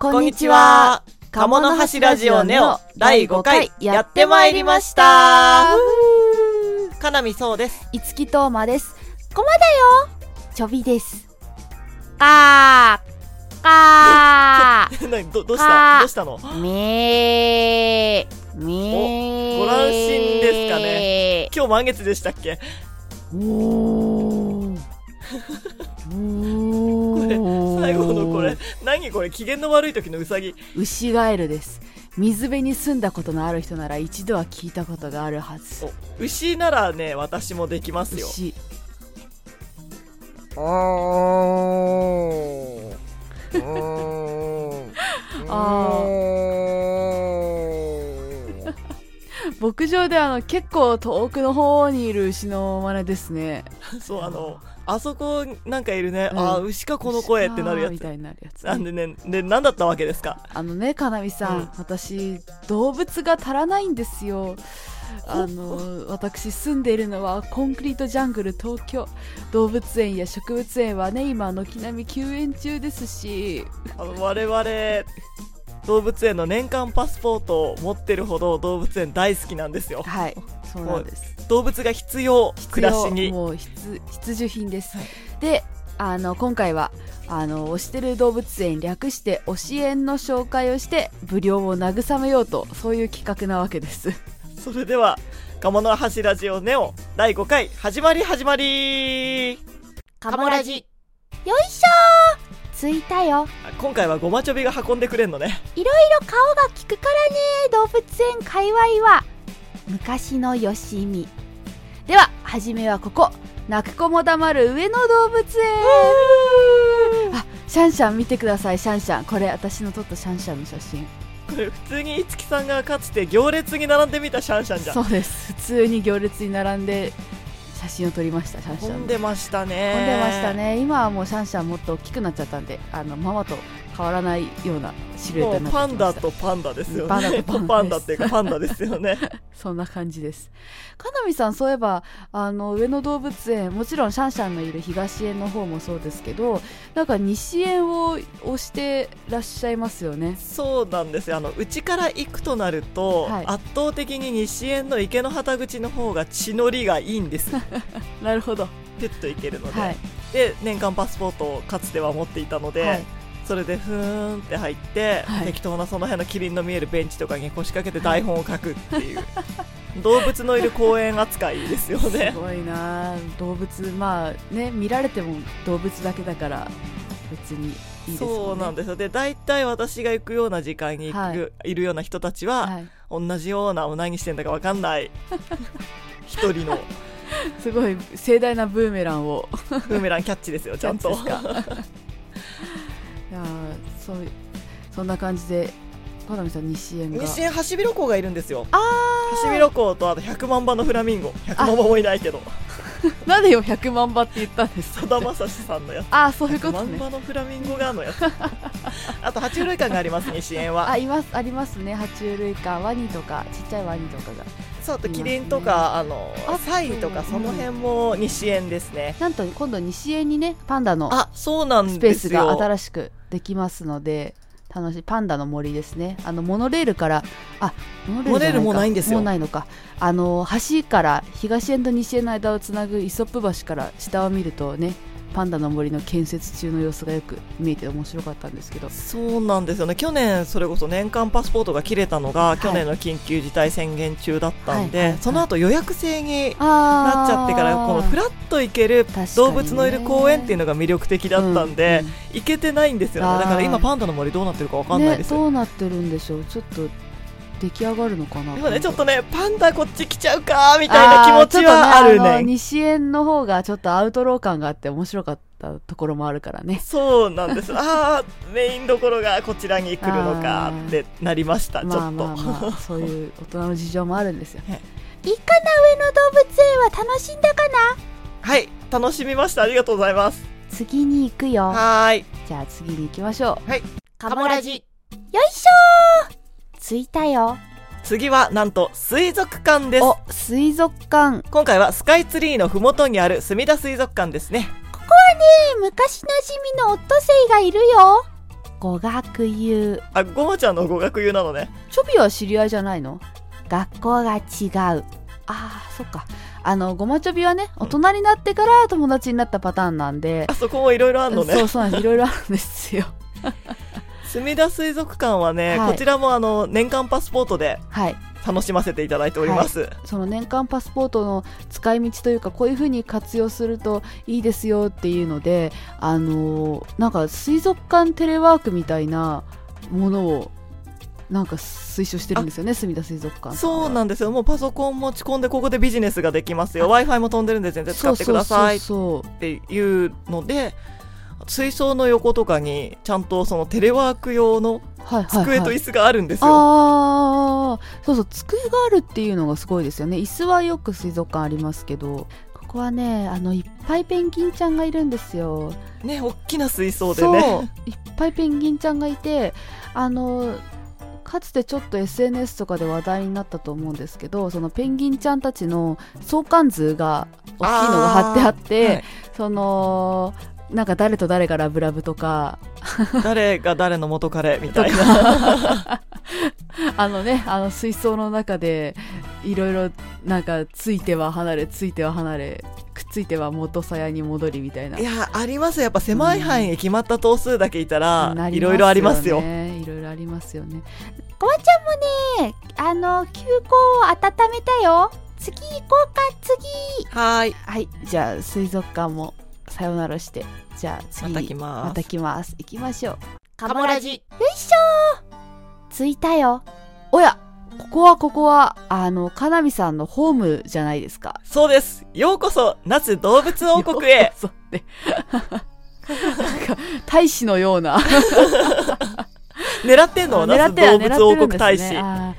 こんにちは。鴨の橋ラジオネオ第5回やってまいりました。かなみそうです。いつきとうまです。こまだよ。ちょびです。かー。か 何どどうした？どうしたの？ーめー。めーおご乱心ですかね。今日満月でしたっけ？おーおー最後のこれ何これ機嫌の悪い時のうさぎウシガエルです。水辺に住んだことのある人なら一度は聞いたことがあるはず。お牛ならね私もできますよ牛。あ牧場であの結構遠くの方にいる牛の真似ですね。そうあのあそこなんかいるね、うん。ああ牛かこの声ってなるやつ。みたいになるやつ、なんでねで何だったわけですか？あのねかなみさん、うん。私動物が足らないんですよ。あの私住んでいるのはコンクリートジャングル東京。動物園や植物園はね今軒並み休園中ですし。あの我々動物園の年間パスポートを持ってるほど動物園大好きなんですよ。はいそうなんです。動物が必要暮らしに。もう必必需品です、であの今回はあの推してる動物園略して推し園の紹介をして無料を慰めようとそういう企画なわけです。それでは鴨の橋ラジオネオ第5回始まり始まり。カモラジ。よいしょー着いたよ。あ今回はごまちょびが運んでくれんのね。いろいろ顔が利くからね動物園界隈は。昔のよしみ。では初めはここ。泣く子も黙る上野動物園。あシャンシャン見てくださいシャンシャン。これ私の撮ったシャンシャンの写真。これ普通に五木さんがかつて行列に並んでみたシャンシャンじゃん。そうです。普通に行列に並んで写真を撮りましたシャンシャン飛んでましたね飛んでましたね今はもうシャンシャンもっと大きくなっちゃったんであの。ママと変わらないようなシルエットになってきましたパンダとパンダですよねパンダとパンダパンダっていうかパンダですよね そんな感じです。かなみさん、そういえば、あの、上野動物園、もちろんシャンシャンのいる東園の方もそうですけど、なんか西園を推してらっしゃいますよね。そうなんですよあのうちから行くとなると、はい圧倒的に西園の池の旗口の方が血のりがいいんです なるほど。ピュッと行けるので、はい。で年間パスポートをかつては持っていたので、はい。それでふーんって入って、はい。適当なその辺のキリンの見えるベンチとかに腰掛けて台本を書くっていう、動物のいる公園扱いですよ すねごいな。あ動物、まあね、見られても動物だけだから、別にいいね。そうなんですよ。で大体私が行くような時間に行く、はい。い、るような人たちは、はい。同じような何してんだか分かんない。一人の。すごい盛大なブーメランを。ブーメランキャッチですよちゃんとやーそう、そんな感じで、かなみさん西園が。西園ハシビロコウがいるんですよ。あハシビロコウとあと100万羽のフラミンゴ。100万羽もいないけど。なんでよ100万羽って言ったんですかさだまさしさんのやつ。ああそういうこ100とね。万羽のフラミンゴがのやつ。あと爬虫類館があります西園は。あいますありますね。爬虫類館ワニとかちっちゃいワニとかが。そうあとキリンとかあのあサイとかその辺も西園ですね、なんと今度西園にねパンダのあそうなんスペースが新しくできますので楽しいパンダの森ですね。あのモノレールからあモノレールじゃモノレールもうないんですよ。もうないのか。あの橋から東園と西園の間をつなぐイソップ橋から下を見るとねパンダの森の建設中の様子がよく見えて面白かったんですけど。そうなんですよね。去年それこそ年間パスポートが切れたのが、い。去年の緊急事態宣言中だったんで、はいその後予約制にあなっちゃってからこのフラッと行ける動物のいる公園っていうのが魅力的だったんで、うんうん行けてないんですよね。だから今パンダの森どうなってるかわかんないです、ね、どうなってるんでしょう。ちょっと出来上がるのかな？今ねちょっとねパンダこっち来ちゃうかみたいな気持ちはあるね。ね西園の方がちょっとアウトロー感があって面白かったところもあるからね。そうなんです。ああメインどころがこちらに来るのかってなりましたちょっと、まあまあまあそういう大人の事情もあるんですよ。はいかな上野動物園は楽しんだかな？はい楽しみました。ありがとうございます。次に行くよ。はーい。じゃあ次に行きましょう。はい。カモラジ。よいしょー着いたよ。次はなんと水族館です。お水族館。今回はスカイツリーのふもとにある墨田水族館ですね。昔なじみのオットセイがいるよ。語学友あごまちゃんの語学友なのね。チョビは知り合いじゃないの？学校が違う。あーそっか。あのごまチョビはね大人になってから友達になったパターンなんで、あそこもいろいろあるのね。そうそういろいろあるんですよ すみだ水族館はね、はい。こちらもあの年間パスポートではい。楽しませていただいております、その年間パスポートの使い道というかこういう風に活用するといいですよっていうのであのーなんか水族館テレワークみたいなものをなんか推奨してるんですよね墨田水族館。そうなんですよ。もうパソコン持ち込んでここでビジネスができますよ。w i f i も飛んでるんで全然使ってくださいっていうので水槽の横とかにちゃんとそのテレワーク用の机とはい椅子があるんですよ、ああそうそう机があるっていうのがすごいですよね。椅子はよく水族館ありますけどここはねあのいっぱいペンギンちゃんがいるんですよ。ね大きな水槽でそうねいっぱいペンギンちゃんがいてあのかつてちょっと SNS とかで話題になったと思うんですけどそのペンギンちゃんたちの相関図が大きいのが貼ってあってはい。そのなんか誰と誰がラブラブとか。誰が誰の元彼みとたいな。か あのねあの水槽の中でいろいろなんかついては離れついては離れくっついては元さやに戻りみたいな。いやありますよ。やっぱ狭い範囲へ決まった頭数だけいたら、いろいろありますよ。ね。いろいろありますよね。ごまちゃんもねあの休校を温めたよ。次行こうか次。はーい。はいじゃあ水族館もさよならして。じゃあ次また来ます。また来ます。行きましょう。カモラジ。よいしょ着いたよ。おやここはここはあのかなみさんのホームじゃないですか。そうです。ようこそ那須動物王国へ。そうねなんか大使のような。狙ってんの？那須動物王国大使、ね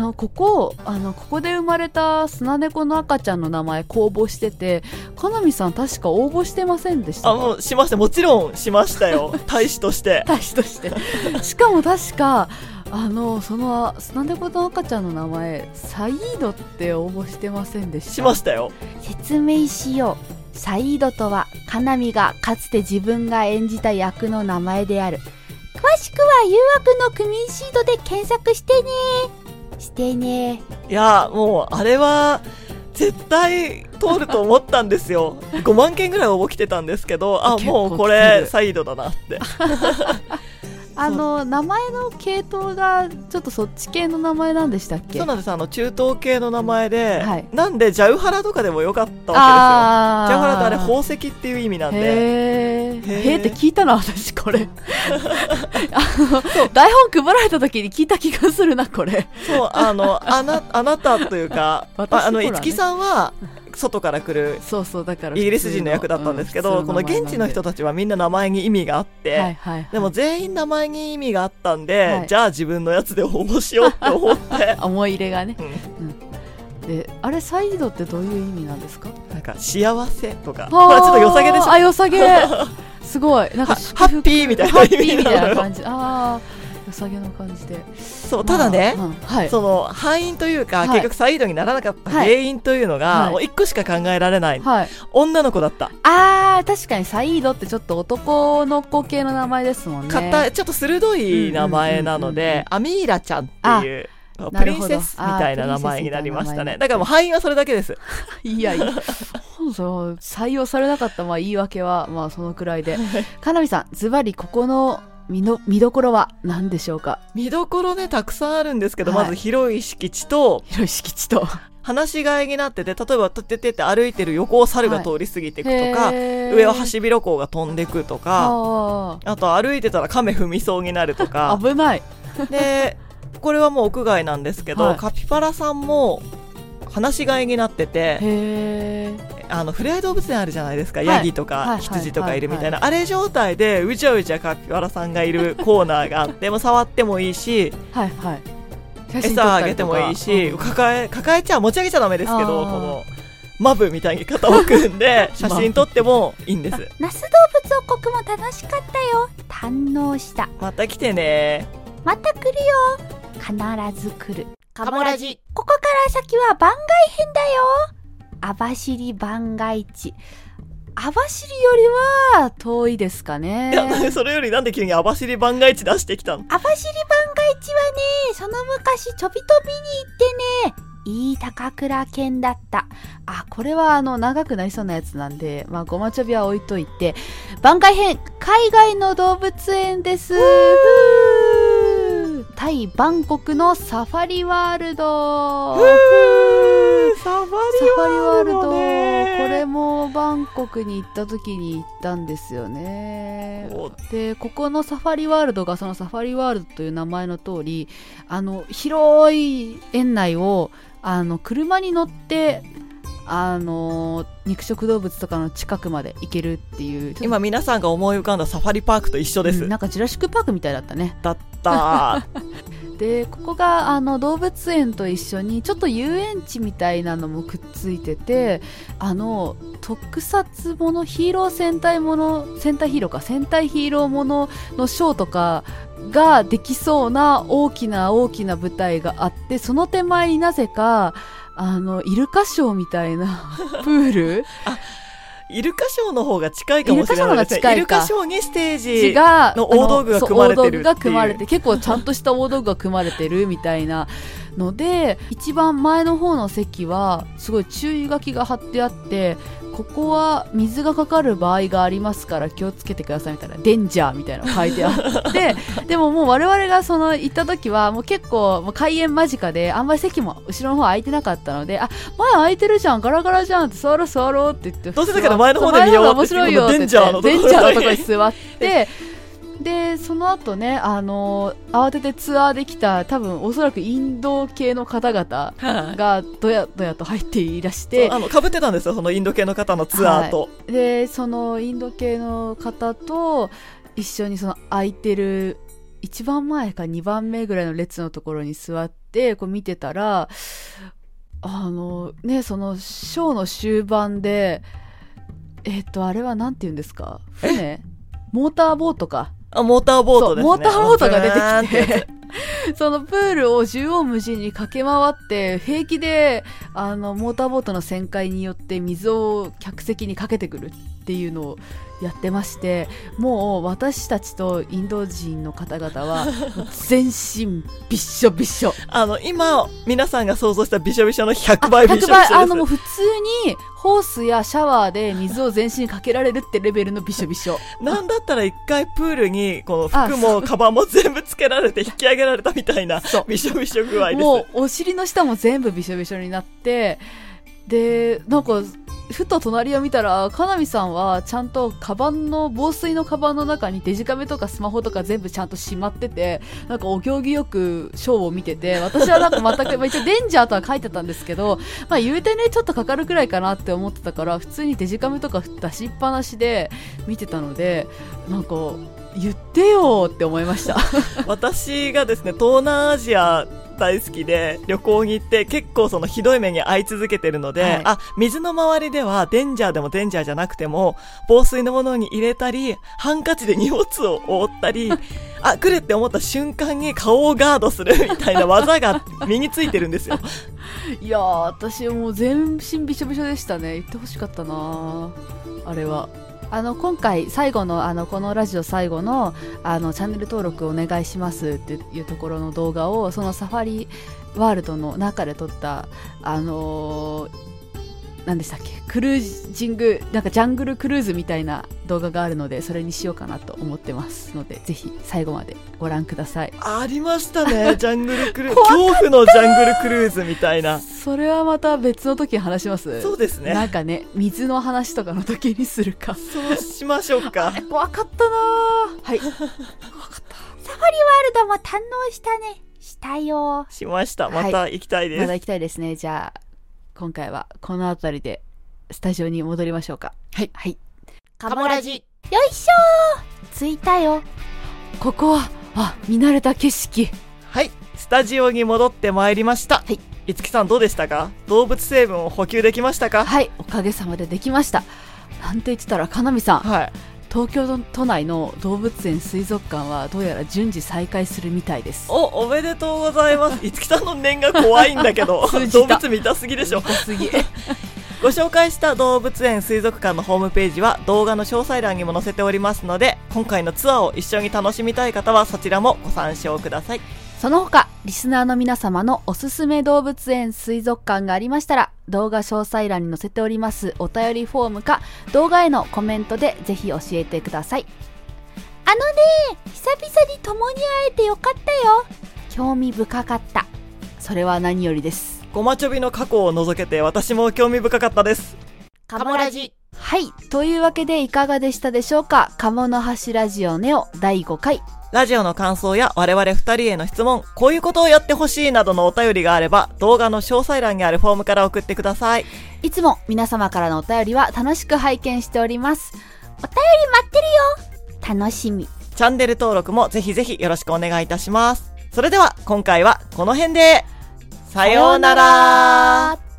あのここあのここで生まれたスナネコの赤ちゃんの名前公募しててかなみさん確か応募してませんでした？あもうしました。もちろんしましたよ。大使として。大使として。しかも確かあのそのスナネコの赤ちゃんの名前サイードって応募してませんでした？しましたよ。説明しよう。サイードとはカナミがかつて自分が演じた役の名前である。詳しくは誘惑のクミンシードで検索してねしてね。いやもうあれは絶対通ると思ったんですよ。5万件ぐらい応募来てたんですけどあもうこれサイドだなってあの名前の系統がちょっとそっち系の名前なんでしたっけ？そうなんです。あの中東系の名前で、はい。なんでジャウハラとかでもよかったわけですよ。ジャウハラってあれ宝石っていう意味なんで。へー。へー。へーって聞いたな私これ。台本配られた時に聞いた気がするなこれ。そうあのあなあなたというか あの五木さんは外から来るそうそうだからイギリス人の役だったんですけど、うんこの現地の人たちはみんな名前に意味があって、はいはいはい、でも全員名前に意味があったんで、はい。じゃあ自分のやつで応募しようって思って、思い入れがね。うん。であれサイドってどういう意味なんですか？なんか幸せとか。ほらちょっと良さげでしょ？あ良さげ。すごい。なんかはハッピーみたいなハッピーみたいな感じ。ああ良さげな感じで。そうただね、まあうんはい。その敗因というか、はい。結局サイドにならなかったはい。原因というのが、はい。もう一個しか考えられない、はい。女の子だった、あー確かにサイードってちょっと男の子系の名前ですもんね。硬いちょっと鋭い名前なのうんうんうんうんで、アミーラちゃんっていうプリンセスみたいな名前になりましたね。だからもう敗因はそれだけです。いやいや。そう採用されなかったまあ言い訳はまあそのくらいで。かなみさんズバリここの見の見どころは何でしょうか？見どころねたくさんあるんですけど、はい。まず広い敷地と広い敷地と。放し飼いになってて例えばてててって歩いてる横を猿が通り過ぎていくとか、上をハシビロコウが飛んでくとかああと歩いてたら亀踏みそうになるとーか。危ない。でこれはもう屋外なんですけど、はい。カピバラさんも放し飼いになっててあの触れ合い動物園あるじゃないですか、い。ヤギとかはい羊とかいるみたいな、はあれ状態でうじゃうじゃカピバラさんがいるコーナーがあって もう触ってもいいしはいはい。餌あげてもいいし、うん。抱え抱えちゃ持ち上げちゃダメですけどこのマブみたいに肩を組んで 写真撮ってもいいんです。那須動物王国も楽しかったよ。堪能した。また来てね。また来るよ。必ず来るカモラジ。ここから先は番外編だよ。網走番外地。網走よりは遠いですかね。いや、それよりなんで急に網走番外地出してきたの？網走番外地はねその昔ちょびとびに行ってねいい高倉健だった。あこれはあの長くなりそうなやつなんでまあごまちょびは置いといて。番外編海外の動物園ですタイバンコクのサファリワールド。サファリワールドこねれもバンコクに行った時に行ったんですよね。お。でここのサファリワールドがそのサファリワールドという名前の通りあの広い園内をあの車に乗ってあの肉食動物とかの近くまで行けるっていう今皆さんが思い浮かんだサファリパークと一緒です。うんなんかジュラシック・パークみたいだったね。だった。でここがあの動物園と一緒にちょっと遊園地みたいなのもくっついててあの特撮ものヒーロー戦隊もの戦隊ヒーローか戦隊ヒーローもののショーとかができそうな大きな大きな舞台があってその手前になぜかあのイルカショーみたいな プール？イルカショーの方が近いかもしれないですね。イルカショーにステージ。がの大道具が組まれてるが組まれて結構ちゃんとした大道具が組まれてるみたいなので一番前の方の席はすごい注意書きが貼ってあってここは水がかかる場合がありますから気をつけてくださいみたいなデンジャーみたいなの書いてあって でももう我々がその行った時はもう結構もう開演間近であんまり席も後ろの方空いてなかったのであ前空いてるじゃんガラガラじゃんって座ろう座ろうって言ってどうせだから前の方で見ようって面白いよってデンジャーのところに座って でその後ねあの慌ててツアーできた多分おそらくインド系の方々はい。がどやどやと入っていらしてあの、被ってたんですよ、そのインド系の方のツアーと。でそのインド系の方と一緒にその空いてる一番前か2番目ぐらいの列のところに座ってこう見てたらあのねそのショーの終盤でえっ、とあれはなんて言うんですか？船？モーターボートかあ、モーターボートですね。モーターボートが出てきて そのプールを縦横無尽に駆け回って平気であのモーターボートの旋回によって水を客席にかけてくるっていうのをやってましてもう私たちとインド人の方々は全身びっしょびっしょつあの、今、皆さんが想像したびしょびしょの100倍びしょびしょ100です。倍あのもう普通にホースやシャワーで水を全身にかけられるってレベルのびしょびしょ なんだったら一回プールに、この服もカバンも全部つけられて引き上げられたみたいなびしょびしょ具合です。もうお尻の下も全部びしょびしょになってでなんかふと隣を見たらかなみさんはちゃんとカバンの防水のカバンの中にデジカメとかスマホとか全部ちゃんとしまっててなんかお行儀よくショーを見てて私はなんか全く、まあ、一応デンジャーとは書いてたんですけど、まあ、言うてねちょっとかかるくらいかなって思ってたから普通にデジカメとか出しっぱなしで見てたのでなんか言ってよって思いました。私がですね、東南アジア大好きで旅行に行って結構そのひどい目に遭い続けてるので、はい。あ、水の周りではデンジャーでもデンジャーじゃなくても防水のものに入れたり、ハンカチで荷物を覆ったり、あ、来るって思った瞬間に顔をガードする みたいな技が身についてるんですよ。いやー私もう全身びしょびしょでしたね。言ってほしかったなあれはあの今回最後のあのこのラジオ最後のあのチャンネル登録お願いしますっていうところの動画をそのサファリワールドの中で撮ったあのー何でしたっけ？クルージングなんかジャングルクルーズみたいな動画があるのでそれにしようかなと思ってますのでぜひ最後までご覧くださいありましたね、ジャングルクルーズ。怖か恐怖のジャングルクルーズみたいな。それはまた別の時に話しますそうですね。なんかね水の話とかの時にするかそうしましょうか。怖かったなーはいサファリワールドも堪能したね。したよ。しました。また行きたいです。まだ行きたいですねじゃあ今回はこの辺りでスタジオに戻りましょうか。はい。はい。カモラジ。よいしょー。着いたよ。ここはあ見慣れた景色。はい、スタジオに戻ってまいりました。はい。いつきさんどうでしたか？動物成分を補給できましたか？はい。おかげさまでできました。なんて言ってたらかなみさん。はい。東京都内の動物園水族館はどうやら順次再開するみたいです。お、おめでとうございます。いつきさんの念が怖いんだけど。動物見たすぎでしょ。見たすぎ。ご紹介した動物園水族館のホームページは動画の詳細欄にも載せておりますので今回のツアーを一緒に楽しみたい方はそちらもご参照くださいその他、リスナーの皆様のおすすめ動物園水族館がありましたら、動画詳細欄に載せておりますお便りフォームか、動画へのコメントでぜひ教えてください。あのね、久々に共に会えてよかったよ。興味深かった。それは何よりです。ごまちょびの過去を除けて私も興味深かったですカモラジ。はい。というわけでいかがでしたでしょうか？鴨の橋ラジオネオ第5回。ラジオの感想や我々二人への質問、こういうことをやってほしいなどのお便りがあれば、動画の詳細欄にあるフォームから送ってください。いつも皆様からのお便りは楽しく拝見しております。お便り待ってるよ。楽しみ。チャンネル登録もぜひぜひよろしくお願いいたします。それでは今回はこの辺で、さようなら